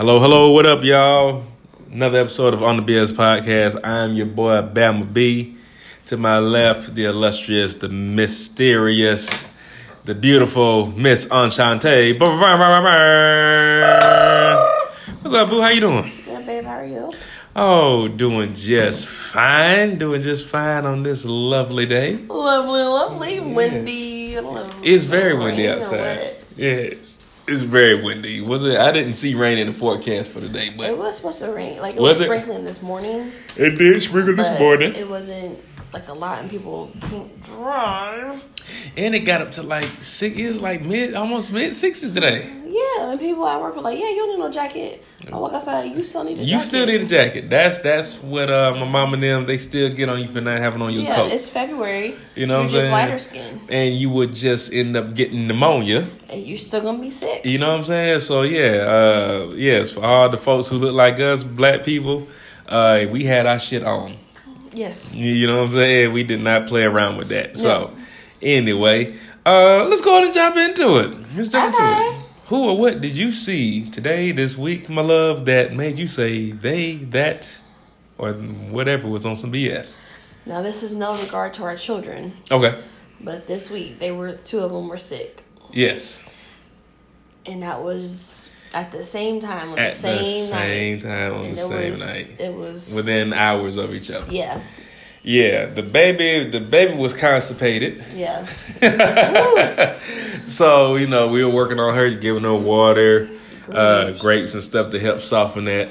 Hello, hello, what up, y'all? Another episode of On the BS Podcast. I'm your boy Bama B. To my left, the illustrious, the mysterious, the beautiful Miss Enchante. What's up, boo? How you doing? Yeah, babe, how are you? Oh, doing just fine. Doing just fine on this lovely day. Lovely, lovely, windy. Lovely. It's very windy outside. Yes. It's very windy. Was it? I didn't see rain in the forecast for today, but It was supposed to rain. Like it Was was, it? sprinkling this morning. it did sprinkle this morning. It wasn't like a lot, and people can't drive. And it got up to like six. It was like mid, almost mid sixties today. Yeah, and people at work were like, "Yeah, you don't need no jacket." I walk outside. You still need a You jacket. still need a jacket. That's that's what uh, my mom and them they still get on you for not having on your Yeah, coat. it's February. You know what I'm just saying? lighter skin, And you would just end up getting pneumonia. and you're still gonna be sick. You know what I'm saying? So yeah, uh, yes, for all the folks who look like us, black people, uh, we had our shit on. Yes. You know what I'm saying? We did not play around with that. So, No. anyway, uh, let's go ahead and jump into it. Let's jump into Okay. it. Who or what did you see today, this week, my love, that made you say they, that, or whatever was on some BS? Now this is no regard to our children, Okay. but this week they were two of them were sick, Yes. and that was at the same time on At the same, the night. same time on And the same was, night. It was Within hours of each other. yeah, Yeah, the baby, the baby was constipated. yeah. so you know we were working on her, giving her water, uh, grapes and stuff to help soften that.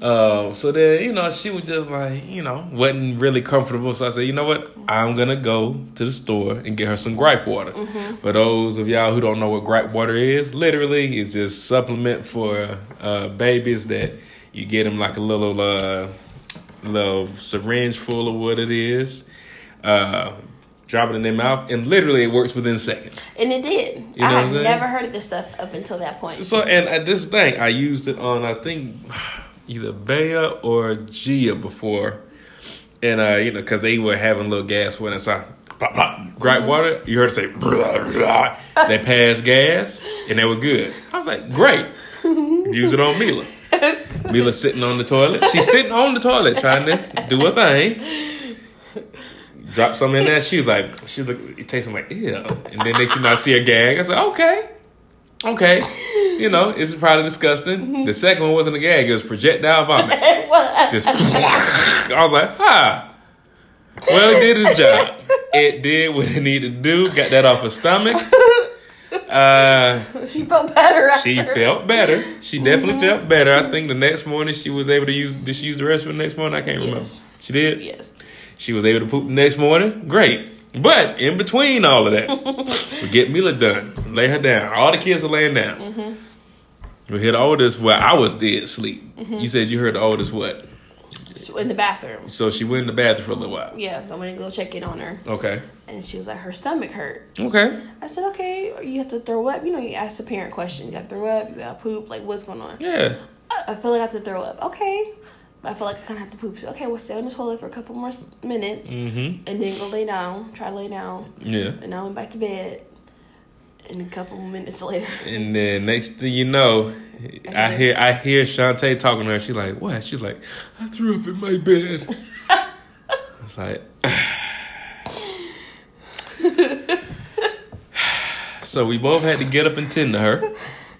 Uh, so then you know she was just like you know wasn't really comfortable. So I said, you know what, I'm gonna go to the store and get her some gripe water. For those of y'all who don't know what gripe water is, literally it's just supplement for uh, babies that you get them like a little uh, little syringe full of what it is. Uh, drop it in their mouth, and literally it works within seconds. And it did. You know I had never heard of this stuff up until that point. So, and at this thing, I used it on I think either Bea or Gia before, and uh, you know, because they were having a little gas when I saw plop, plop, gripe water. You heard it say blah, blah. they passed gas, and they were good. I was like, great. Use it on Mila. Mila sitting on the toilet. She's sitting on the toilet trying to do a thing. Drop some in there. She's like, she's like, it tasting like ew. And then they can not see her gag. I said, okay, okay. You know, it's probably disgusting. Mm-hmm. The second one wasn't a gag; it was projectile vomit. Just, I was like, huh. Well, it did its job. It did what it needed to do. Got that off her stomach. Uh, she felt better after. she felt better. She definitely mm-hmm. felt better. I think the next morning she was able to use. Did she use the restroom the next morning? I can't remember. Yes. She did. Yes. She was able to poop the next morning. Great. But in between all of that, we get Mila done. Lay her down. All the kids are laying down. Mm-hmm. We hear the oldest. Well, I was dead asleep. You said you heard the oldest what? So in the bathroom. So she went in the bathroom for a little while. Yeah, so I went to go check in on her, Okay. and she was like, her stomach hurt. Okay. I said, okay, you have to throw up. You know, you ask the parent question. You got to throw up. You got to poop. Like, what's going on? Yeah. I I feel like I have to throw up. Okay. I feel like I kind of have to poop. So, okay, we'll stay on the toilet for a couple more minutes, Mm-hmm. and then go lay down. Try to lay down, Yeah. and I went back to bed. And a couple minutes later, And then next thing you know, I hear I hear Shantae talking to her. She's like, "What?" She's like, "I threw up in my bed." it's like, so we both had to get up and tend to her,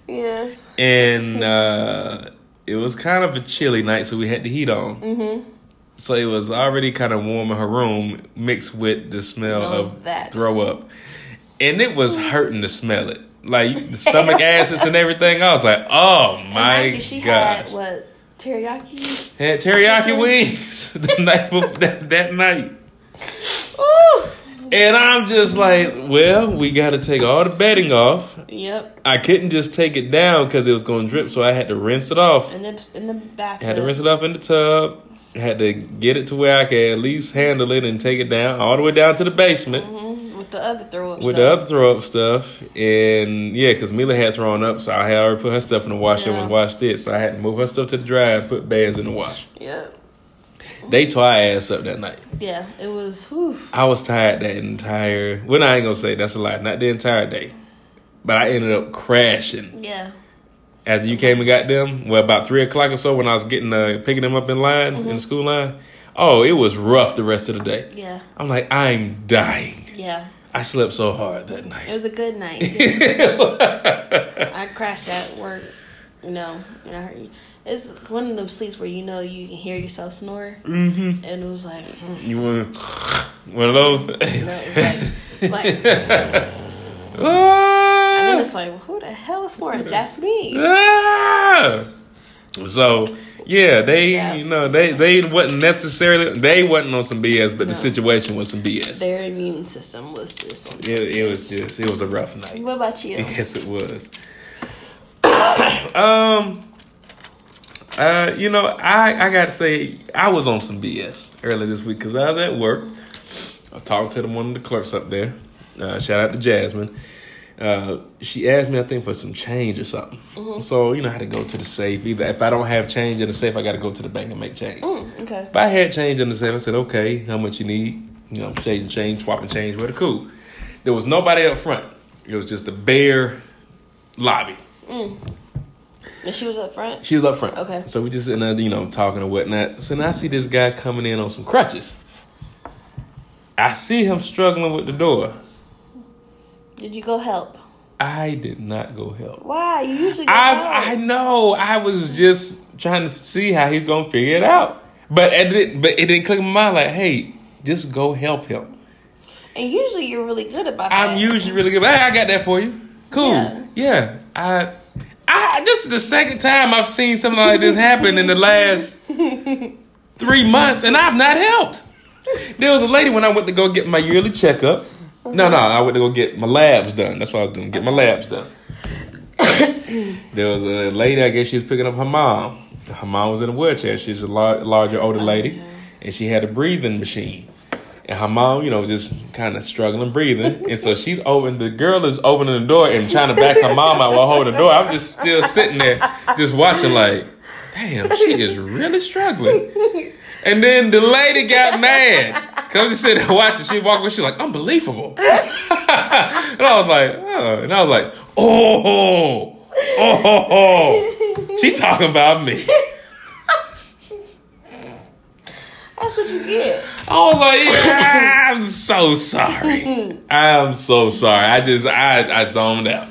yes, and uh, it was kind of a chilly night, so we had the heat on. Mm-hmm. So it was already kind of warm in her room, mixed with the smell Love of that. throw up, and it was hurting to smell it. Like the stomach acids and everything, I was like, "Oh my you, she gosh!" had what teriyaki. Had teriyaki Chicken. wings the night before, that, that night. Ooh. And I'm just like, well, we got to take all the bedding off. Yep. I couldn't just take it down because it was going to drip, so I had to rinse it off. In the in the bathtub. I had to rinse it off in the tub. I had to get it to where I could at least handle it and take it down all the way down to the basement Mhm, with the other throw up with stuff. the other throw up stuff. And yeah, because Mila had thrown up, so I had already put her stuff in the washer Yeah. and washed it. So I had to move her stuff to the dryer and put bags in the wash. Yep. They tore our ass up that night. Yeah, it was. Whew. I was tired that entire. Well, I ain't gonna say that's a lie. Not the entire day, but I ended up crashing Yeah. after you came and got them. Well, about three o'clock or so when I was getting uh, picking them up in line in the school line. Oh, it was rough the rest of the day. Yeah. I'm like, I'm dying. Yeah. I slept so hard that night. It was a good night. I crashed at work. You know, and I heard you. It's one of those sleeps where you know you can hear yourself snore, mm-hmm. and it was like, mm, You want one of those? know, it's like, it's like, and then Ah! it's like, who the hell is snoring? That's me. Ah! So yeah, they Yeah. you know they they wasn't necessarily they wasn't on some BS, but No. the situation was some BS. Their immune system was just. On It, it was just it was a rough night. What about you? Yes, it was. um, uh, you know, I I gotta say I was on some BS earlier this week because I was at work. I talked to the, one of the clerks up there. Uh, shout out to Jasmine. Uh, she asked me, I think, for some change or something. So you know, I had to go to the safe. Either if I don't have change in the safe, I got to go to the bank and make change. Mm, okay. If I had change in the safe, I said, okay, how much you need? You know, I'm changing change, swapping change, where the cool. There was nobody up front. It was just a bare lobby. And she was up front. She was up front. Okay. So we just in there, you know, talking and whatnot. So now I see this guy coming in on some crutches. I see him struggling with the door. Did you go help? I did not go help. Why? You usually go I I know. I was just trying to see how he's gonna figure it out. But it didn't, but it didn't click in my mind like, hey, just go help him. And usually you're really good about that. I'm usually really good. Hey, I got that for you. Cool. Yeah. Yeah. I I this is the second time I've seen something like this happen in the last three months, and I've not helped. There was a lady when I went to go get my yearly checkup. No, no, I went to go get my labs done. That's what I was doing. Get my labs done. there was a lady. I guess she was picking up her mom. Her mom was in a wheelchair. She's a lar- larger, older lady, uh-huh. and she had a breathing machine. And her mom, you know, was just kind of struggling breathing. And so she's open. The girl is opening the door and trying to back her mom out while holding the door. I'm just still sitting there, just watching, like, damn, she is really struggling. And then the lady got mad. Cause I'm just sitting there watching. She walked away. She's like, unbelievable. and I was like, oh. And I was like, oh, oh, oh. She talking about me. That's what you get. I was like, yeah, I'm so sorry. I'm so sorry. I just, I, I zoned out.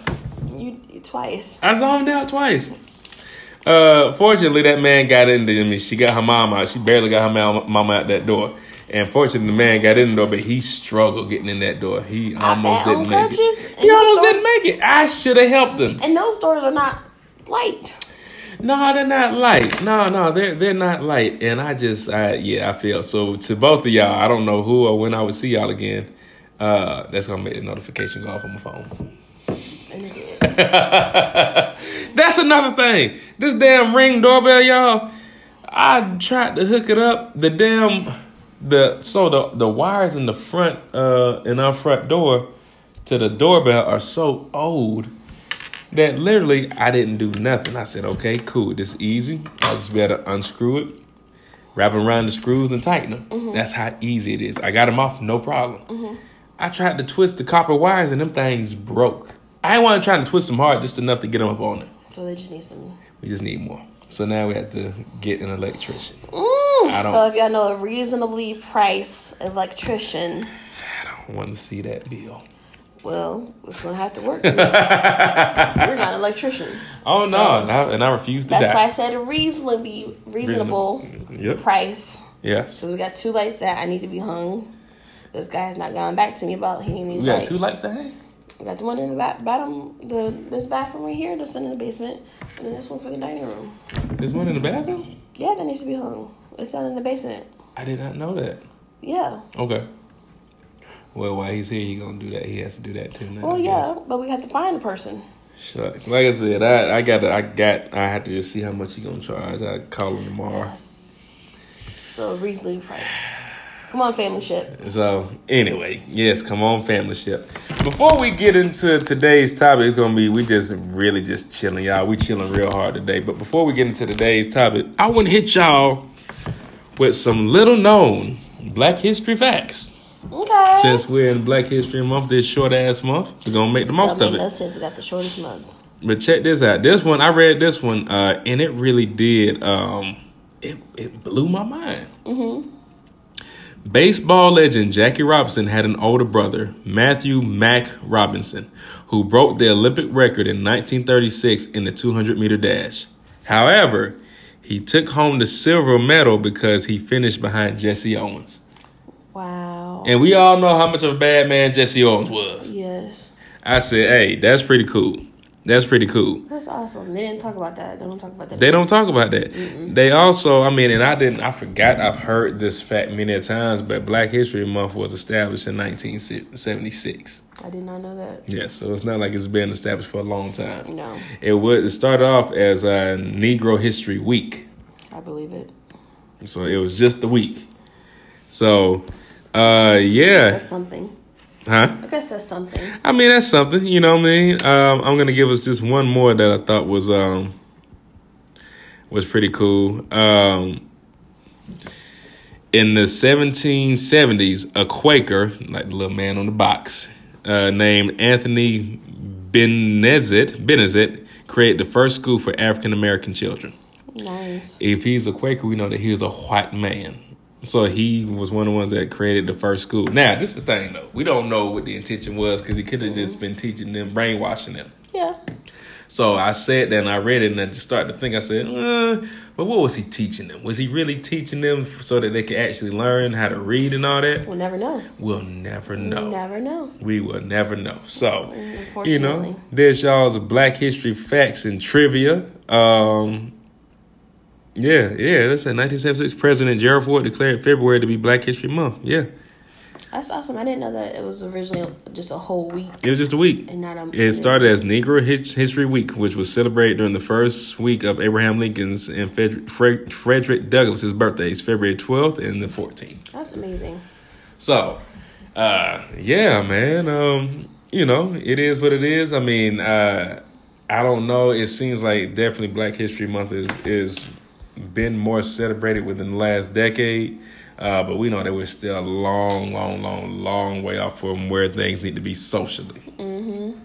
You twice. I zoned out twice. Uh, fortunately, that man got into me. She got her mom out. She barely got her mama out that door. And fortunately, the man got in the door, but he struggled getting in that door. He almost didn't make it. He almost doors- didn't make it. I should have helped him. And those doors are not light. No, they're not light. No, no, they're they're not light. And I just, I yeah, I feel so. To both of y'all, I don't know who or when I would see y'all again. Uh, that's gonna make the notification go off on my phone. And it did. That's another thing. This damn ring doorbell, y'all. I tried to hook it up. The damn the so the the wires in the front uh in our front door to the doorbell are so old that literally I didn't do nothing. I said, okay, cool, this is easy. I'll just be able to unscrew it, wrap around the screws, and tighten them. That's how easy it is. I got them off, no problem. I tried to twist the copper wires and them things broke. I ain't want to try to twist them hard, just enough to get them up on it. So they just need some. We just need more. So now we have to get an electrician. Mm, so if y'all know a reasonably priced electrician, I don't want to see that bill. well, it's gonna have to work. You're not an electrician. Oh So- no, and I, and I refuse to That's die. why I said a reasonably reasonable Yep. price. Yes. So we got two lights that I need to be hung. This guy's not gone back to me about hanging these We got lights. two lights to hang. Got the one in the back, bottom, the this bathroom right here, this one in the basement, and then this one for the dining room. There's one in the bathroom. Yeah, that needs to be hung. It's down in the basement. I did not know that. Yeah. Okay. Well, while he's here, he gonna do that. He has to do that too. Now, Well, yeah, but we have to find the person. Shucks. Like I said, I I got I got I have to just see how much he gonna charge. I call him tomorrow. So reasonably priced. Come on, family ship. So anyway, yes, come on, family ship. Before we get into today's topic, it's gonna be we just really just chilling, y'all. We chilling real hard today. But before we get into today's topic, I want to hit y'all with some little known Black History facts. Okay. Since we're in Black History Month, this short ass month, we're gonna make the most That of made no it. sense. We got the shortest month. But check this out. This one, I read this one, uh, and it really did. Um, it it blew my mind. Mm-hmm. Baseball legend Jackie Robinson had an older brother, Matthew Mack Robinson, who broke the Olympic record in 1936 in the 200 meter dash. However, he took home the silver medal because he finished behind Jesse Owens. Wow. And we all know how much of a bad man Jesse Owens was. yes. I said, hey, that's pretty cool. That's pretty cool. That's awesome. They didn't talk about that. They don't talk about that. They don't talk about that. They also, I mean, and I didn't, I forgot, I've heard this fact many times, but Black History Month was established in 1976. I did not know that. Yes, so it's not like it's been established for a long time. No, It was, it started off as a Negro History Week. I believe it. So it was just the week. So, uh, yeah. That's something. Huh? I guess that's something. I mean, that's something, you know what I mean? Um, I'm gonna give us just one more that I thought was um was pretty cool. Um in the 1770s, a Quaker, like the little man on the box, uh, named Anthony Benezet, Benezet, created the first school for African American children. Nice. If he's a Quaker, we know that he was a white man. So he was one of the ones that created the first school. Now, this is the thing though. We don't know what the intention was because he could have just been teaching them, brainwashing them. Yeah. So I said that and I read it and I just started to think. I said, uh, but what was he teaching them? Was he really teaching them so that they could actually learn how to read and all that? We'll never know. We'll never know. We'll never know. We will never know. So, you know, there's y'all's Black History facts and trivia. Um, yeah, yeah, that's in 1976. President Gerald Ford declared February to be Black History Month. Yeah, That's awesome. I didn't know that it was originally just a whole week it was just a week. and not a. It started as Negro History Week, which was celebrated during the first week of Abraham Lincoln's and Fred- Fred- Frederick Douglass's birthdays, February 12th and the 14th. That's amazing. So, uh, yeah, man. Um, you know, it is what it is. I mean, uh, I don't know. It seems like definitely Black History Month is is been more celebrated within the last decade. Uh, but we know that we're still a long, long, long, long way off from where things need to be socially. Mm-hmm.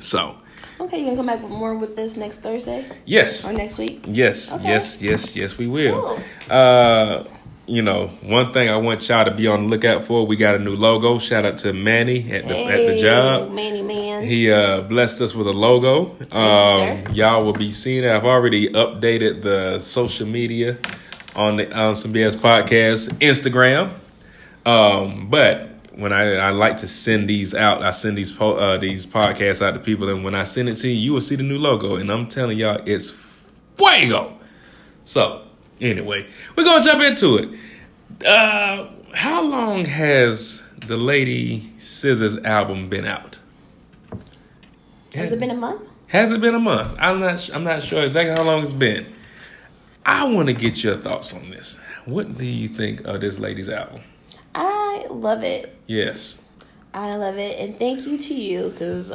So, Okay, you gonna come back with more with this next Thursday yes, or next week? yes, Okay. yes, yes, yes, we will. Cool. Uh, you know, one thing I want y'all to be on the lookout for. We got a new logo. Shout out to Manny at the at the job. Manny man. He uh, blessed us with a logo. you, Um, sir. y'all will be seeing it. I've already updated the social media on the on some BS podcast Instagram. Um, but when I, I like to send these out, I send these po- uh, these podcasts out to people, and when I send it to you, you will see the new logo, and I'm telling y'all, it's fuego. So anyway, we're gonna jump into it. Uh, how long has the Lady SZA's album been out? Has it been a month? Has it been a month? I'm not. I'm not sure exactly how long it's been. I want to get your thoughts on this. What do you think of this lady's album? I love it. Yes. I love it, and thank you to you because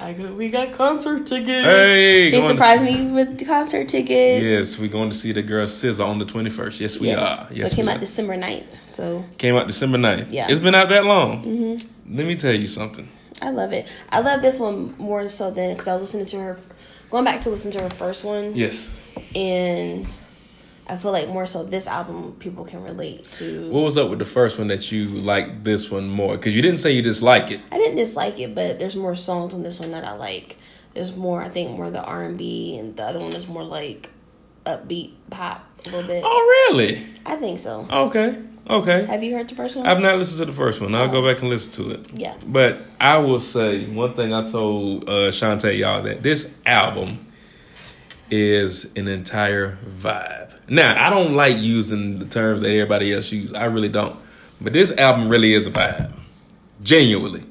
I we got concert tickets. Hey, he surprised see- me with the concert tickets. Yes, we're going to see the girl SZA on the 21st. Yes, we Yes. are. so Yes, it came out are. December 9th. So Came out December 9th. Yeah. It's been out that long. Mm-hmm. Let me tell you something. I love it. I love this one more so than because I was listening to her, going back to listen to her first one, Yes. and I feel like more so this album people can relate to. What was up with the first one that you liked this one more? Because you didn't say you dislike it. I didn't dislike it, but there's more songs on this one that I like. There's more, I think, more the R and B, and the other one is more like upbeat pop a little bit. Oh, really? I think so. Okay. Okay. Have you heard the first one? I've not listened to the first one. I'll go back and listen to it. yeah. But I will say one thing I told uh, Shantae y'all that this album is an entire vibe. Now I don't like using the terms that everybody else use. I really don't. But this album really is a vibe, genuinely.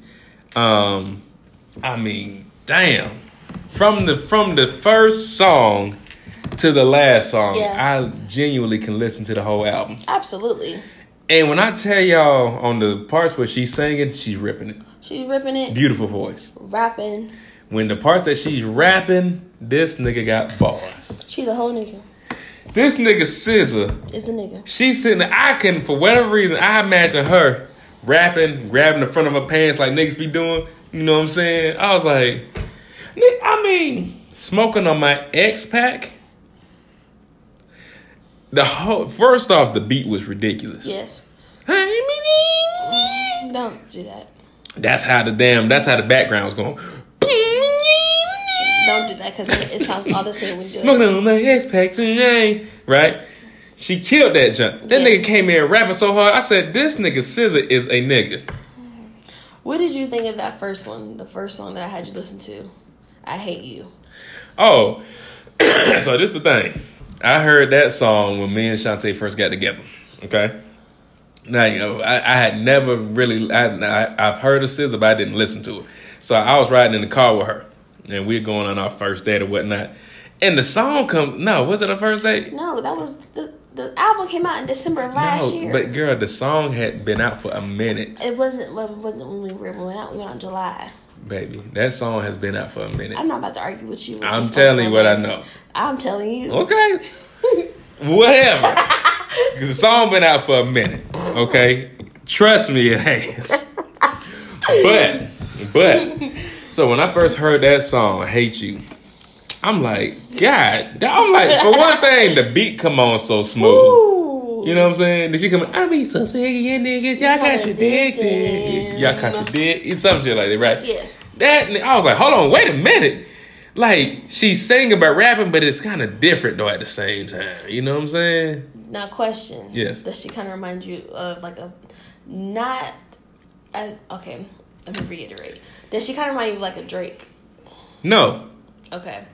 Um, I mean, damn. From the from the first song to the last song, Yeah. I genuinely can listen to the whole album. Absolutely. And when I tell y'all on the parts where she's singing, she's ripping it. She's ripping it, Beautiful voice. rapping. When the parts that she's rapping, this nigga got bars. She's a whole nigga. This nigga SZA, It's a nigga. she's sitting there, I can, for whatever reason, I imagine her rapping, grabbing the front of her pants like niggas be doing. You know what I'm saying? I was like, I mean, smoking on my Ex Pack. The whole first off, the beat was ridiculous. Yes. Don't do that. That's how the damn. That's how the background was going. Don't do that because it sounds all the same when you do it. Smoking on my Ex Pack tonight, right? She killed that jump. That Yes. nigga came in rapping so hard. I said, "This nigga SZA is a nigga." What did you think of that first one? The first song that I had you listen to? I hate you. Oh, so this is the thing. I heard that song when me and Shantae first got together. Okay. Now you know I, I had never really I, I I've heard of SZA, but I didn't listen to it. So I was riding in the car with her, and we are going on our first date or whatnot. And the song comes. No, was it a first date? No, that was the the album came out in December of last no, year. but girl, the song had been out for a minute, it wasn't. Wasn't when we were- we went out. We went out in July. baby. That song has been out for a minute. I'm not about to argue with you. with I'm telling you what I know. I'm telling you. Okay. Whatever. the song been out for a minute. Okay. Trust me, it has. But, but, so when I first heard that song, Hate You, I'm like, God, I'm like, for one thing, the beat come on so smooth. Ooh. You know what I'm saying? Did she come? I be so sick of you niggas. Y'all contradicted. Y'all contradict. It's some shit like that, right? Yes. That I was like, hold on, wait a minute. Like she's singing about rapping, but it's kind of different though at the same time. You know what I'm saying? Now, question. Yes. Does she kind of remind you of like a not as okay? Let me reiterate. Does she kind of remind you of like a Drake? No, Okay.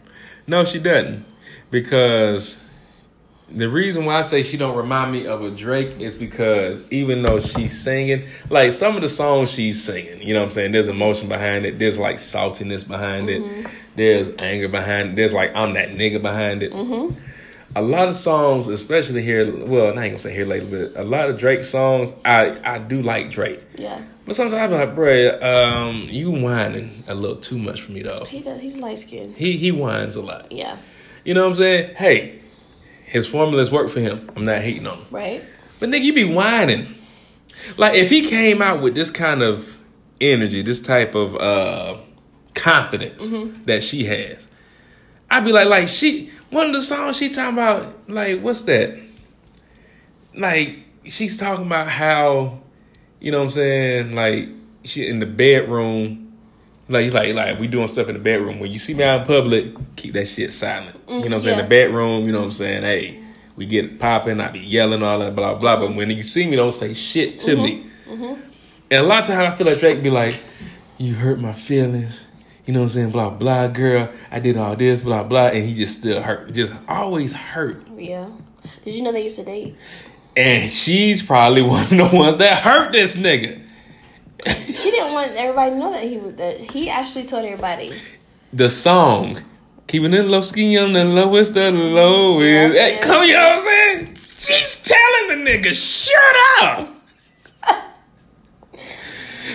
no, she doesn't. Because the reason why I say she don't remind me of a Drake is because even though she's singing, like some of the songs she's singing, you know what I'm saying? There's emotion behind it. There's like saltiness behind it. Mm-hmm. There's anger behind it. There's like I'm that nigga behind it. Mm-hmm. A lot of songs, especially here, well, I ain't gonna say here lately, but a lot of Drake songs, I I do like Drake. Yeah. But sometimes I be like, bruh, um, you whining a little too much for me, though. He does. He's light skinned. He he whines a lot. Yeah. You know what I'm saying? Hey, his formulas work for him. I'm not hating on him. Right. But nigga, you be whining. Like if he came out with this kind of energy, this type of uh confidence that she has, I'd be like, like she one of the songs she talking about, like, what's that? Like, she's talking about how, you know what I'm saying, like shit in the bedroom. Like, he's like, like, we doing stuff in the bedroom. When you see me out in public, keep that shit silent. you know what I'm saying? Mm, yeah. The bedroom, you know what I'm saying? Hey, we get it popping. I be yelling all that, blah blah. But when you see me, don't say shit to mm-hmm, me. Mm-hmm. And a lot of times I feel like Drake be like, "You hurt my feelings." You know what I'm saying? Blah blah, girl. I did all this, blah blah, and he just still hurt. Just always hurt. Yeah. Did you know they used to date? And she's probably one of the ones that hurt this nigga. She didn't want everybody to know that he was that he actually told everybody. The song, keeping it low ski on the lowest of the lowest. Yeah, hey, yeah. come, you know what I'm saying? She's telling the nigga, shut up.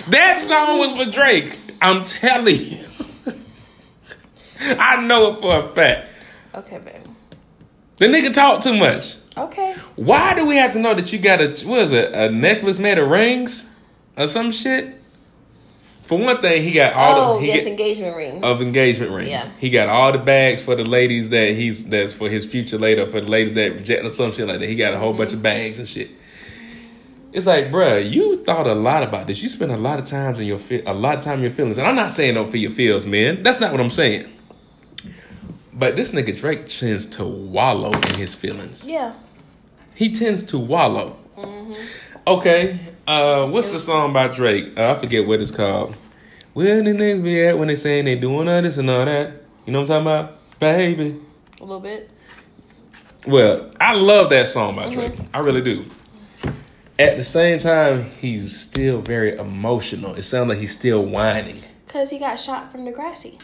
that song was for Drake. I'm telling you. I know it for a fact. Okay, babe. The nigga talk too much. Okay. Why do we have to know that you got a what is it, a necklace made of rings or some shit? For one thing, he got all Oh, the he yes, get- engagement rings. of engagement rings. Yeah. He got all the bags for the ladies that he's that's for his future later for the ladies that reject or some shit like that. He got a whole bunch of mm-hmm. bags and shit. It's like, bruh, you thought a lot about this. You spent a lot of times in your a lot of time in your feelings. And I'm not saying don't feel your feels, man. That's not what I'm saying. But this nigga Drake tends to wallow in his feelings. yeah. He tends to wallow. Okay, uh, what's the song by Drake? Uh, I forget what it's called. Where the niggas be at when they saying they doing all this and all that? You know what I'm talking about, baby? A little bit. Well, I love that song by Drake. I really do. At the same time, he's still very emotional. It sounds like he's still whining. Cause he got shot from Degrassi.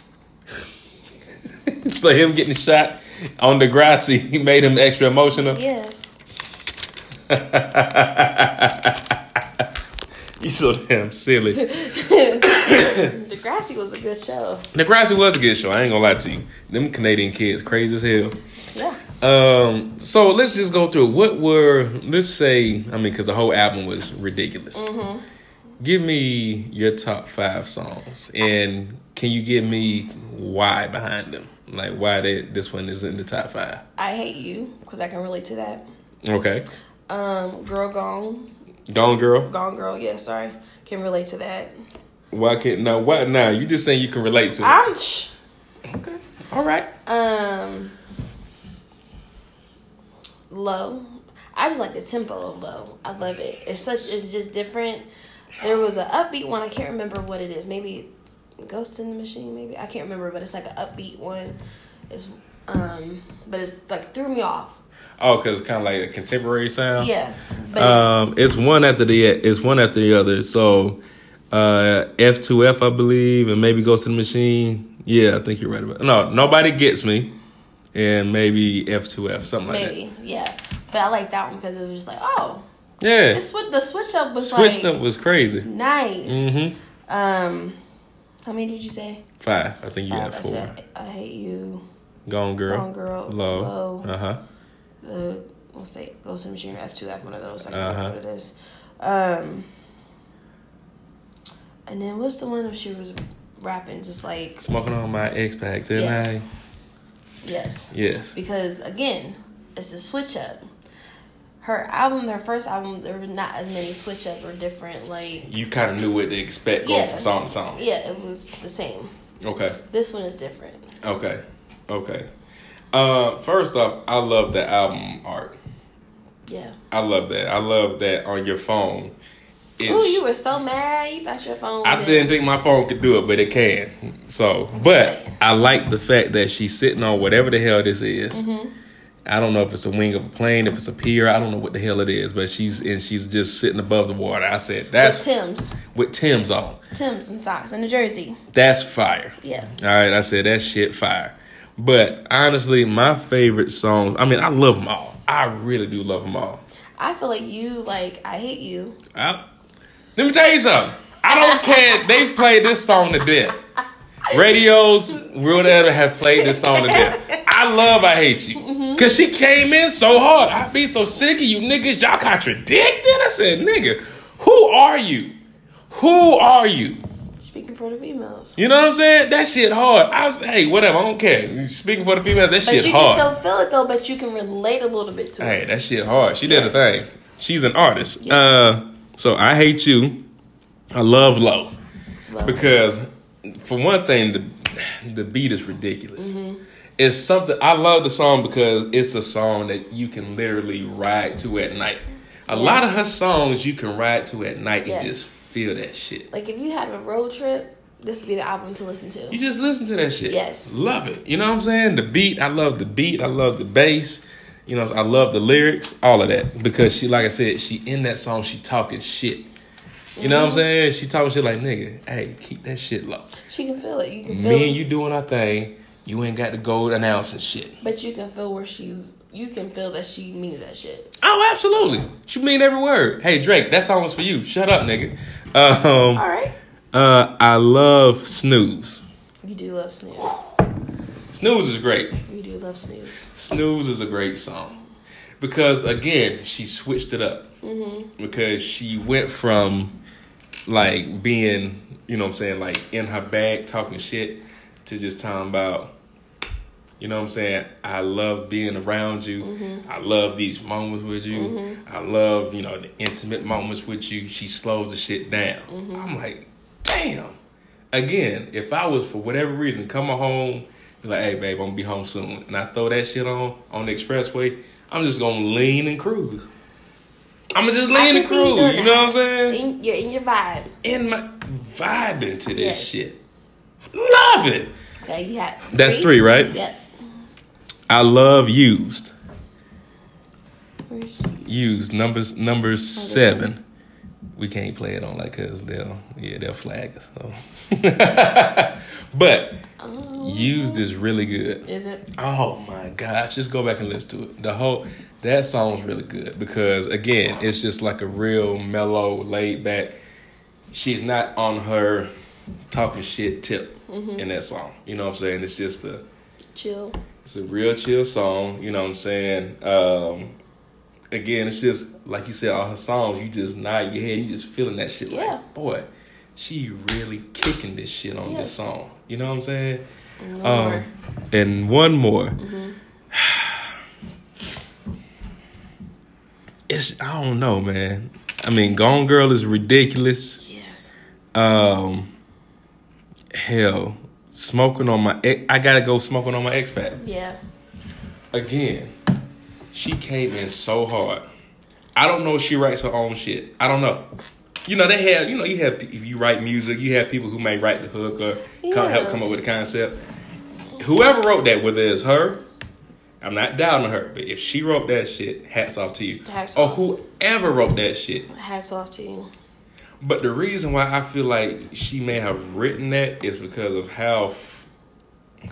so him getting shot on Degrassi, he made him extra emotional. Yes. You so damn silly. Degrassi was a good show. Degrassi was a good show. I ain't gonna lie to you. Them Canadian kids, crazy as hell. Yeah. Um, so let's just go through what were let's say I mean because the whole album was ridiculous. Give me your top five songs, and can you give me why behind them? Like why they, this one is in the top five? I hate you because I can relate to that. Okay. Um, girl gone, Gone Girl. gone girl. Yeah, sorry, can relate to that. Why can't no what now? You just saying you can relate to it. I'm. Sh- Okay. All right. Um, low. I just like the tempo of low. I love it. It's such. It's just different. There was an upbeat one. I can't remember what it is. Maybe Ghost in the Machine. Maybe I can't remember, but it's like an upbeat one. It's um, but it's like threw me off. Oh, because it's kind of like a contemporary sound. Yeah, Um, it's one after the it's one after the other. So, uh, F two F I believe, and maybe Ghost in the Machine. Yeah, I think you're right about. No, nobody gets me, and maybe F two F something like that. maybe yeah. But I like that one because it was just like oh. Yeah, this the switch up was switched like up was crazy. nice. Mm-hmm. Um, how many did you say? Five. I think you Oh, had four. it. I hate you. Gone girl. Gone Girl, Low. Low. Uh huh. The we'll say Ghost in the Machine or F two F one of those. I don't Uh-huh. remember what it is. Um, and then what's the one where she was rapping just like Smoking on my Ex Pack tonight. yes, Yes. because again it's a switch up. Her album, her first album, there were not as many switch up or different like You kind of knew what to expect going Yeah. from song to song. yeah, it was the same. Okay. This one is different. Okay. Okay. Uh, first off, I love the album art. Yeah. I love that. I love that on your phone. Oh, you were so mad. You thought your phone. I did- didn't think my phone could do it, but it can. So, but. I like the fact that she's sitting on whatever the hell this is. Mm-hmm. I don't know if it's a wing of a plane, if it's a pier. I don't know what the hell it is, but she's and she's just sitting above the water. I said With that's Tim's, with Tim's on. Tim's and socks and a jersey. That's fire. Yeah. All right, I said that shit fire. But honestly, my favorite songs. I mean, I love them all. I really do love them all. I feel like you like I hate you. I, let me tell you something. I don't care. They played this song to death. Radios, whatever, have played this song to death. I love I Hate You. Mm-hmm. Because she came in so hard. I be so sick of you niggas. Y'all contradicted. I said, nigga, who are you? Who are you? Speaking for the females. You know what I'm saying? That shit hard. I was, hey, whatever. I don't care. Speaking for the females. that But shit you hard. can still feel it though, but you can relate a little bit to Hey, it. Hey, that shit hard. She did the thing. She's an artist. Yes. Uh, so I hate you. I love low Love because, for one thing, the the beat is ridiculous. Mm-hmm. It's something I love the song because it's a song that you can literally ride to at night. A lot of her songs you can ride to at night Yes. and just feel that shit. Like if you had a road trip, this would be the album to listen to. You just listen to that shit. Yes. Love it. You know what I'm saying? The beat, I love the beat. I love the bass. You know, I love the lyrics, all of that. Because she, like I said, she in that song, she talking shit. You know what I'm mm-hmm. saying? She talking shit like, nigga, hey, keep that shit low. She can feel it. You can feel Me it. and you doing our thing. You ain't got to go announcing shit. But you can feel where she's you can feel that she means that shit. Oh, absolutely. She mean every word. Hey, Drake, that song was for you. Shut up, nigga. Um, All right. uh, I love Snooze. You do love snooze. Snooze is great. You do love snooze. Snooze is a great song because again she switched it up because she went from like being you know what I'm saying like in her bag talking shit to just talking about you know what I'm saying I love being around you mm-hmm. I love these moments with you mm-hmm. I love you know the intimate moments with you she slows the shit down mm-hmm. I'm like damn again, if I was for whatever reason coming home, be like, hey babe, I'm gonna be home soon, and I throw that shit on on the expressway, I'm just gonna lean and cruise. I'm gonna just lean and see you cruise. You know what I'm saying? In, you're in your vibe. In my vibing to this Yes. shit, love it. Okay, had That's three, right? Yep. I love used. Used numbers numbers seven. We can't play it on like cause they'll yeah they'll flag us. So. but Oh. used is really good. Is it? Oh my gosh, just go back and listen to it. The whole that song's really good because again, it's just like a real mellow, laid back. She's not on her talking shit tip mm-hmm. in that song. You know what I'm saying? It's just a Chill. It's a real chill song, you know what I'm saying? Um again, it's just like you said, all her songs, you just nod your head, you just feeling that shit Yeah. like, boy, she really kicking this shit on Yeah. this song. You know what I'm saying? No Um, and one more. Mm-hmm. It's I don't know, man. I mean, Gone Girl is ridiculous. Yes. Um, hell, smoking on my. I gotta go smoking on my Ex Pack Yeah. again. She came in so hard. I don't know if she writes her own shit. I don't know. You know they have. You know you have if you write music, you have people who may write the hook or come, help come up with a concept. Whoever wrote that, whether it's her, I'm not doubting her, but if she wrote that shit, hats off to you. Hats or whoever wrote that shit. Hats off to you. But the reason why I feel like she may have written that is because of how f-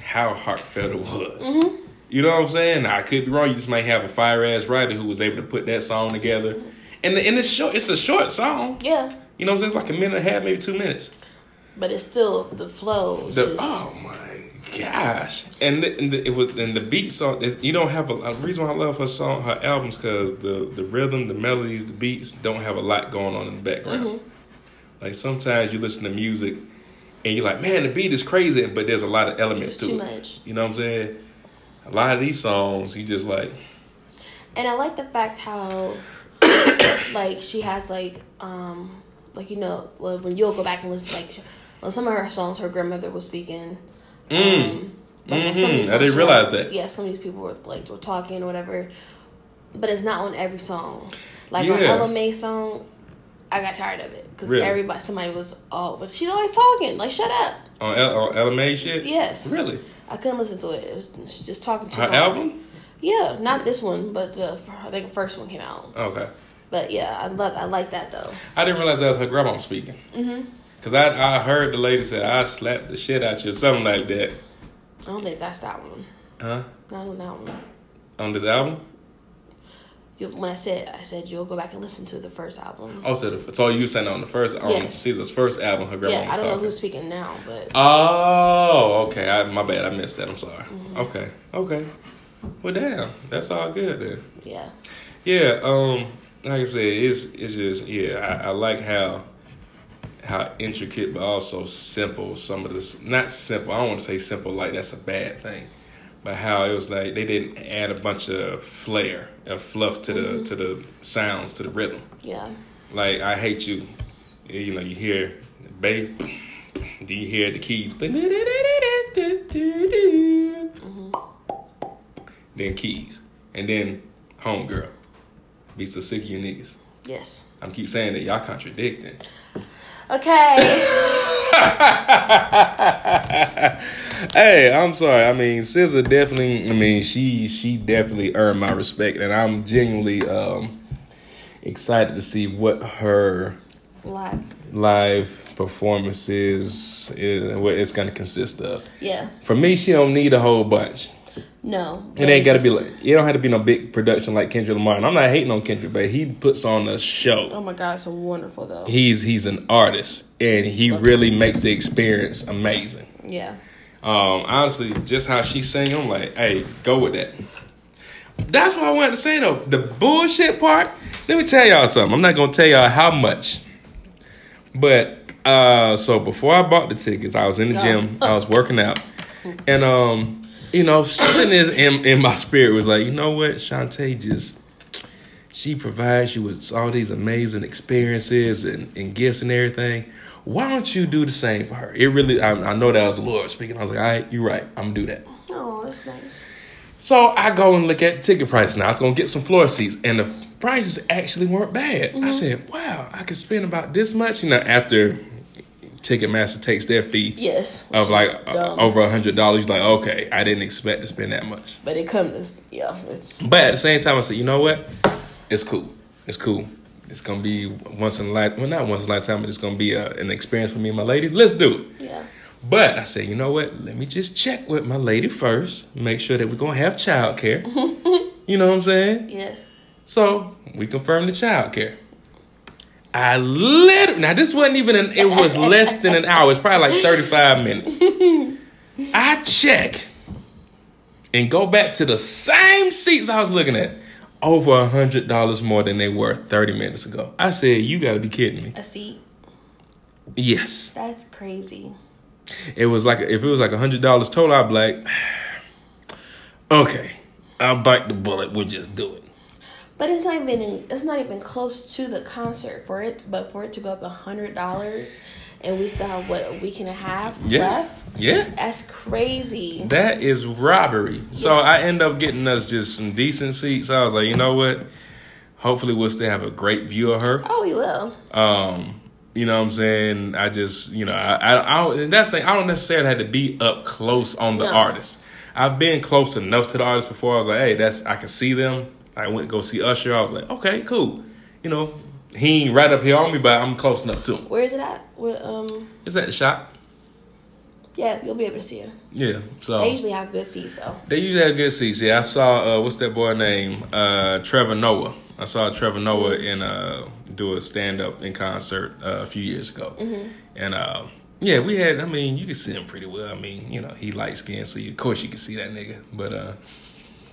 how heartfelt it was. Mm-hmm. You know what I'm saying? I could be wrong. You just might have a fire ass writer who was able to put that song together. And and it's short. It's a short song. Yeah. You know what I'm saying? It's like a minute and a half, maybe two minutes. But it's still the flow. The, just- oh my gosh! And, the, and the, it was and the beat song. You don't have a, a reason why I love her song, her albums, because the the rhythm, the melodies, the beats don't have a lot going on in the background. Mm-hmm. Like sometimes you listen to music and you're like, man, the beat is crazy, but there's a lot of elements It's to too it. much. You know what I'm saying? A lot of these songs, you just like, And I like the fact how, like, she has like, um, like you know, well, when you'll go back and listen, like, well, some of her songs, her grandmother was speaking. mm, Um, like, on Mhm. these I songs didn't realize has- that. Yeah, some of these people were like were talking or whatever, but it's not on every song. Like on Yeah. Ella Mai song, I got tired of it because Really? everybody, somebody was all, but she's always talking. Like, shut up. on, L- on LMA shit. Yes, Really? I couldn't listen to it. it was, she's just talking to Her album? Yeah, not this one, but the I think the first one came out. Okay. But yeah, I love I like that though. I didn't realize that was her grandma speaking. Mm-hmm. Cause I I heard the lady say I slapped the shit out you, or something like that. I don't think that's that one. Huh? Not on that one. On this album? When I said I said you'll go back and listen to the first album. Oh, to the so you saying on the first on Yes. SZA's first album, her grandma yeah, was I don't know who's speaking now, but Oh, okay. I, my bad. I missed that. I'm sorry. Mm-hmm. Okay. Okay. Well, damn. That's all good then. yeah, Yeah. Um. Like I said, it's it's just yeah. I, I like how how intricate but also simple some of this. Not simple. I don't want to say simple like that's a bad thing, but how it was like they didn't add a bunch of flair and fluff to the mm-hmm. to the sounds to the rhythm. yeah, Like I hate you. You know, you hear bass. Do you hear the keys? Mm-hmm. Then keys, and then homegirl. Be so sick of you niggas. yes. I'm keep saying that y'all contradicting. Okay, hey, I'm sorry. I mean, SZA definitely. I mean, she she definitely earned my respect, and I'm genuinely um excited to see what her live. live performances is what it's gonna consist of. Yeah, For me, she don't need a whole bunch. No, It ain't gotta be like it don't have to be no big production like Kendrick Lamar. And I'm not hating on Kendrick, but he puts on a show. Oh my god, it's so wonderful though. He's he's an artist and he really makes the experience amazing. yeah, Um, honestly, just how she sang, I'm like, hey, go with that. That's what I wanted to say though. The bullshit part. Let me tell y'all something. I'm not gonna tell y'all how much, but uh, so before I bought the tickets, I was in the Oh. gym. I was working out, and um, you know, something is in in my spirit was like, you know what, Shantae just. She provides you with all these amazing experiences and, and gifts and everything. Why don't you do the same for her? It really, I, I know that was the Lord speaking. I was like, all right, you're right. I'm gonna do that. oh, that's nice. So I go and look at ticket prices. Now I was gonna get some floor seats, and the prices actually weren't bad. I mm-hmm. said, "Wow, I could spend about this much." You know, after Ticketmaster takes their fee Yes, of like uh, over a hundred dollars, like, okay, I didn't expect to spend that much. but it comes. Yeah, it's But at the same time, I said, you know what? It's cool. It's cool. It's gonna be once in a life. Well, not once in a lifetime, but it's gonna be a, an experience for me and my lady. Let's do it. yeah, But I said, you know what? Let me just check with my lady first. Make sure that we're gonna have childcare. you know what I'm saying? yes. So we confirmed the childcare. I literally now this wasn't even an it was less than an hour. It's probably like 35 minutes. I check and go back to the same seats I was looking at. Over a hundred dollars more than they were 30 minutes ago. I said, you gotta be kidding me. A seat. Yes. That's crazy. It was like if it was like a hundred dollars total, I'd be like, okay, I'll bite the bullet. We'll just do it. But it's not even it's not even close to the concert for it. But for it to go up a hundred dollars, and we still have what a week and a half Yeah, left. yeah. That's crazy. That is robbery. So I end up getting us just some decent seats. I was like, you know what? Hopefully, we'll still have a great view of her. Oh, we will. Um, you know what I'm saying? I just, you know, I, I, I don't, and that's the thing. I don't necessarily have to be up close on the No. artist. I've been close enough to the artist before. I was like, hey, that's I can see them. I went to go see Usher. I was like, okay, cool. You know, he ain't right up here on me, but I'm close enough to him. Where is it at? Where, um, It's at the shop. yeah, you'll be able to see her. Yeah. So They usually have good seats, so They usually have good seats. Yeah, I saw uh, what's that boy name? Uh, Trevor Noah. I saw Trevor Noah in uh, do a stand up in concert uh, a few years ago, and uh, yeah, we had. I mean, you can see him pretty well. I mean, you know, he light skinned, so you, of course you can see that nigga. But uh,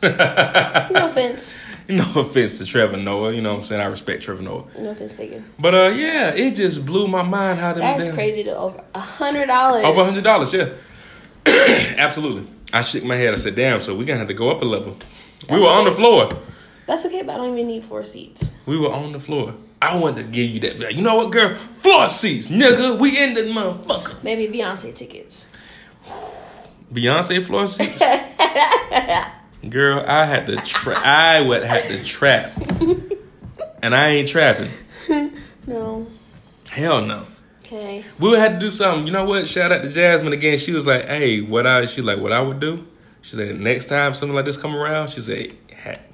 no offense, no offense to Trevor Noah, you know what I'm saying? I respect Trevor Noah, no offense taken. but uh, yeah, it just blew my mind how That's damn- crazy to over a hundred dollars. Over a hundred dollars, yeah. Absolutely. I shook my head. I said, "Damn!" So we're gonna have to go up a level. we That's were on the floor. That's okay, but I don't even need four seats. We were on the floor. I wanted to give you that. You know what, girl? Floor seats, nigga. We in this motherfucker. Maybe Beyonce tickets. Beyonce floor seats. girl, I had to. Tra- I would have to trap, and I ain't trapping. No. Hell no. Okay. We would have to do something. You know what? Shout out to Jasmine again. She was like, "Hey, what I?" She like, "What I would do?" She said, "Next time something like this come around, she said,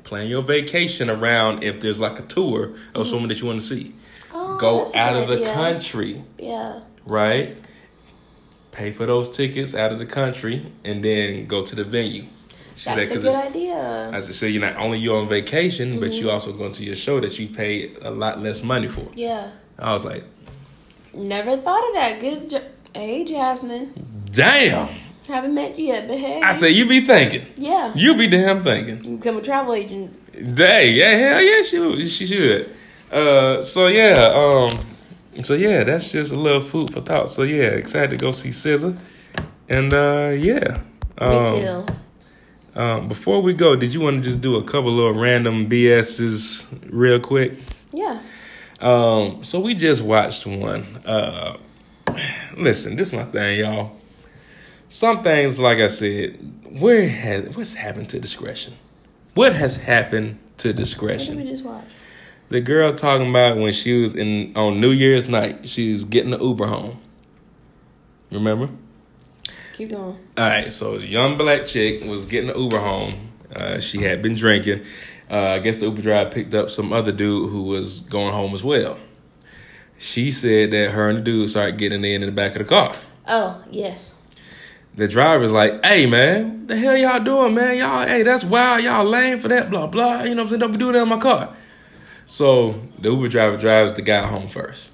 plan your vacation around if there's like a tour of someone that you want to see. Oh, Go out of the idea. country, Yeah. right? Pay for those tickets out of the country, and then go to the venue." She That's a "'Cause good idea. I said, so you're not only you on vacation, but Mm-hmm. you also going to your show that you paid a lot less money for. Yeah. I was like, Never thought of that. Good. Jo- hey, Jasmine. damn. Haven't met you yet, but hey. I said, you be thinking. yeah. You be damn thinking. You become a travel agent. Day, yeah, hell yeah, she she should. Uh, so yeah, um, so yeah, that's just a little food for thought. So yeah, excited to go see SZA, and uh, yeah. Me Um, too. Um, before we go, did you want to just do a couple little random BSs real quick? Yeah. Um, so we just watched one. Uh, listen, this is my thing, y'all. Some things, like I said, where has what's happened to discretion? What has happened to What did we discretion? just watch? The girl talking about when she was in on New Year's night, she was getting the Uber home. Remember? Keep going. All right, so the young black chick was getting the Uber home. Uh, she had been drinking. Uh, I guess the Uber driver picked up some other dude who was going home as well. She said that her and the dude started getting in in the back of the car. Oh, yes. The driver's like, "Hey man, the hell y'all doing, man? Y'all, hey, that's wild. Y'all lame for that, blah blah. You know what I'm saying? Don't be doing that in my car." So the Uber driver drives the guy home first.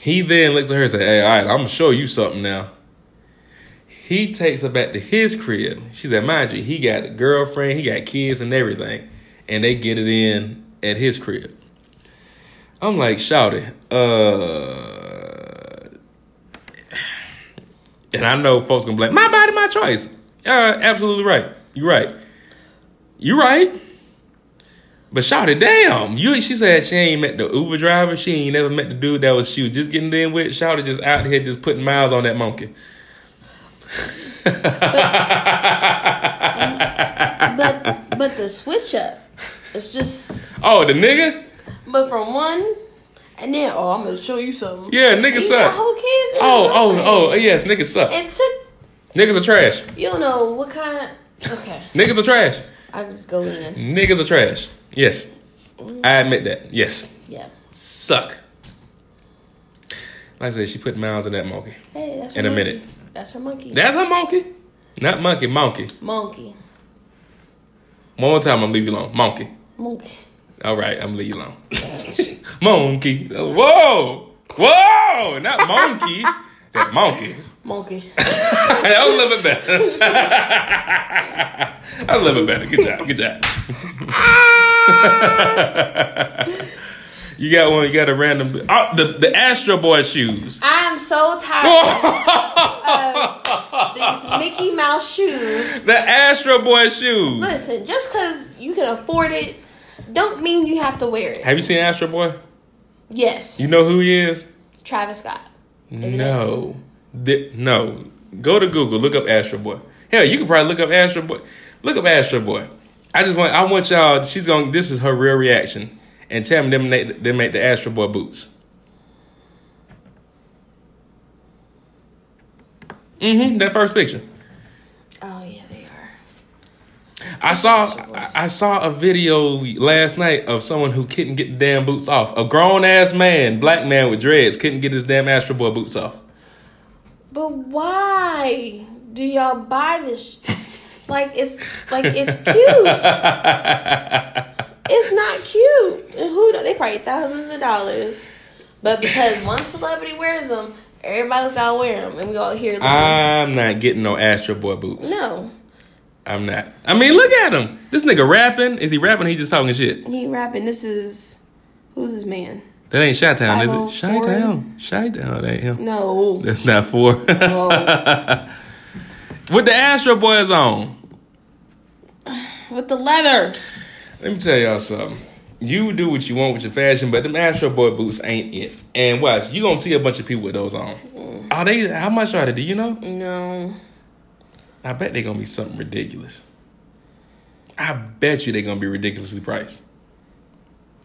He then looks at her and says, Hey, all right, I'm gonna show you something now. He takes her back to his crib. She said, mind you, he got a girlfriend, he got kids and everything. And they get it in at his crib. I'm like, shouty, uh and I know folks gonna be like, my body, my choice. Uh, absolutely right. You're right. You're right. But shout it, damn. You she said she ain't met the Uber driver. She ain't never met the dude that was she was just getting in with. Shout it just out here just putting miles on that monkey. But but the switch up, it's just. Oh, the nigga? But from one, and then oh, I'm gonna show you something. Yeah, And nigga suck. whole kids. Oh, oh, oh, yes, niggas suck. It took Niggas are trash. you don't know what kind. Okay, Niggas are trash. I just go in. Niggas are trash. Yes. I admit that. Yes. Yeah. Suck. Like I said, she put miles in that monkey. Hey, that's In her a monkey. minute. That's her monkey. That's her monkey. Not monkey, monkey. monkey. One more time, I'm gonna leave you alone. Monkey. Monkey. All right, I'm gonna leave you alone. monkey. Whoa. Whoa. Not monkey. that monkey. Monkey. that was a little bit better. I was a little bit better. Good job. Good job. You got one. You got a random. Oh, the the Astro Boy shoes. I'm so tired of these Mickey Mouse shoes. The Astro Boy shoes. Listen, just because you can afford it, don't mean you have to wear it. Have you seen Astro Boy? Yes, You know who he is? Travis Scott. No. Th- no. Go to Google. Look up Astro Boy. Hell, you can probably look up Astro Boy. Look up Astro Boy. I just want. I want y'all. She's going. This is her real reaction. And tell me them make them make the Astro Boy boots. Mm-hmm. That first picture. Oh yeah, they are. I saw I, I saw a video last night of someone who couldn't get the damn boots off. A grown ass man, black man with dreads, couldn't get his damn Astro Boy boots off. But why do y'all buy this? Like it's like it's cute. It's not cute. And who know? They probably thousands of dollars. But because one celebrity wears them, everybody's gotta wear them, and we all hear them. I'm not getting no Astro Boy boots. no, I'm not. I mean, look at him. This nigga rapping. Is he rapping? Or he just talking shit. he rapping. This is who's this man? That ain't Chi Town, is it? 504? Chi Town. Town. That ain't him. No, That's not for. No. With the Astro Boys on. With the leather. Let me tell y'all something. You do what you want with your fashion, but them Astro Boy boots ain't it. And watch, you gonna see a bunch of people with those on. Are they? How much are they? Do you know? No, I bet they gonna be something ridiculous. I bet you they gonna be ridiculously priced.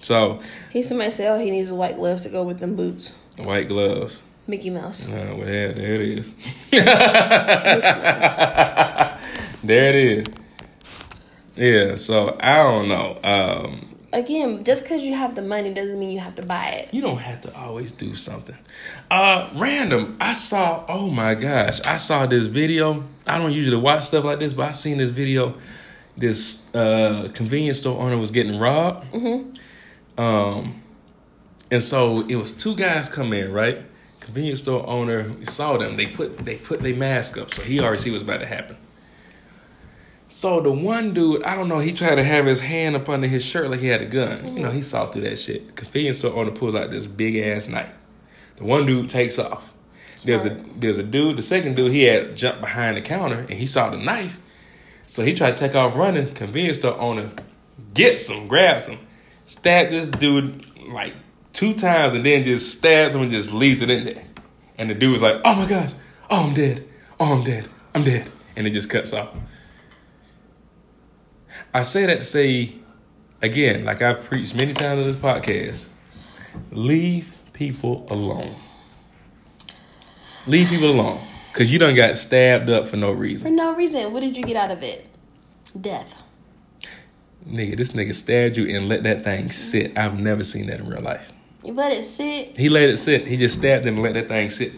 So, he somebody said, oh, he needs white gloves to go with them boots. white gloves. Mickey Mouse. Uh, well, there, there it is. there it is. Yeah, so I don't know. Um, Again, just because you have the money doesn't mean you have to buy it. you don't have to always do something. Uh, random. I saw. Oh my gosh! I saw this video. I don't usually watch stuff like this, but I seen this video. This uh, convenience store owner was getting robbed. Mhm. Um, and so it was two guys come in, right? Convenience store owner saw them. They put they put their mask up, so he already see what's about to happen. So the one dude, I don't know, he tried to have his hand up under his shirt like he had a gun. You know, he saw through that shit. Convenience store owner pulls out this big ass knife. The one dude takes off. There's a there's a dude, the second dude, he had jumped behind the counter and he saw the knife. So he tried to take off running. Convenience store owner gets him, grabs him, stabbed this dude like two times and then just stabs him and just leaves it in there. And the dude was like, oh my gosh, oh I'm dead, oh I'm dead, I'm dead. And it just cuts off. I say that to say, again, like I've preached many times on this podcast, leave people alone. Leave people alone. Cause you done got stabbed up for no reason. For no reason. What did you get out of it? Death. Nigga, this nigga stabbed you and let that thing sit. I've never seen that in real life. You let it sit. He let it sit. He just stabbed him and let that thing sit.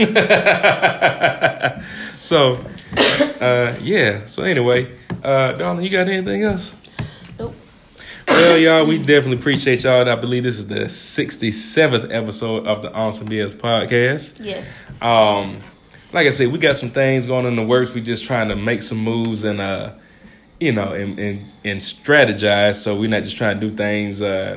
so, uh, yeah. So anyway, uh, darling, you got anything else? Nope. Well, y'all, we definitely appreciate y'all. And I believe this is the 67th episode of the Awesome BS podcast. Yes. Um, like I said, we got some things going in the works. We just trying to make some moves and uh, you know, and and, and strategize. So we're not just trying to do things uh,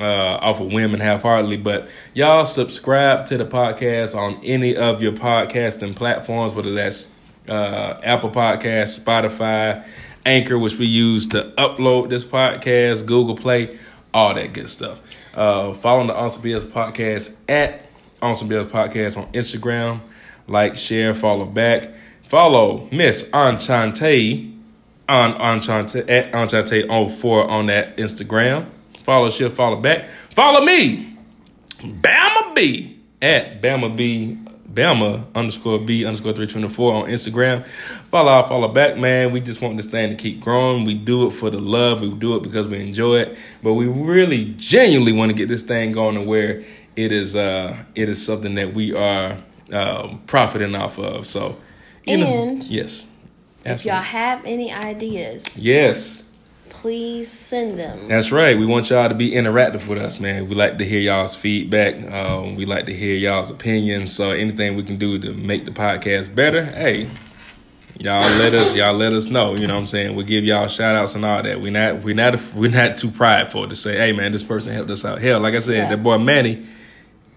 uh, off of whim and half-heartedly. But y'all subscribe to the podcast on any of your podcasting platforms, whether that's uh, Apple Podcasts, Spotify, Anchor, which we use to upload this podcast, Google Play, all that good stuff. Uh, follow the Awesome BS podcast at Awesome BS podcast on Instagram. Like, share, follow back. Follow Miss Enchante on Enchante at Enchante04 on that Instagram. Follow, she'll follow back. Follow me, Bama B at Bama B Bama underscore B underscore 324 on Instagram. Follow out, follow back, man. We just want this thing to keep growing. We do it for the love. We do it because we enjoy it. But we really genuinely want to get this thing going to where it is uh it is something that we are um, profiting off of. So you know And yes. If y'all have any ideas, Yes. Please send them. That's right. We want y'all to be interactive with us, man. We like to hear y'all's feedback. Um, we like to hear y'all's opinions. So anything we can do to make the podcast better, hey, y'all let us y'all let us know. You know what I'm saying? We'll give y'all shout outs and all that. We not we not we not too prideful to say, hey man, this person helped us out. Hell, like I said, Yeah. that boy Manny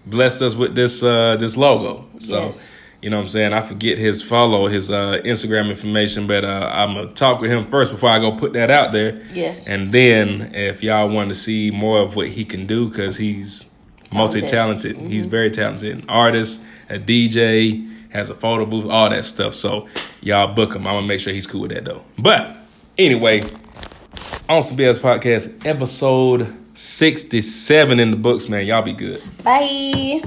blessed us with this uh this logo. So Yes. You know what I'm saying? I forget his follow, his uh Instagram information, but uh I'm gonna talk with him first before I go put that out there. Yes. And then if y'all want to see more of what he can do, because he's multi talented, Mm-hmm. he's very talented, an artist, a DJ, has a photo booth, all that stuff. So y'all book him. I'm gonna make sure he's cool with that though. But anyway, on some BS podcast episode 67 in the books, man. Y'all be good. Bye.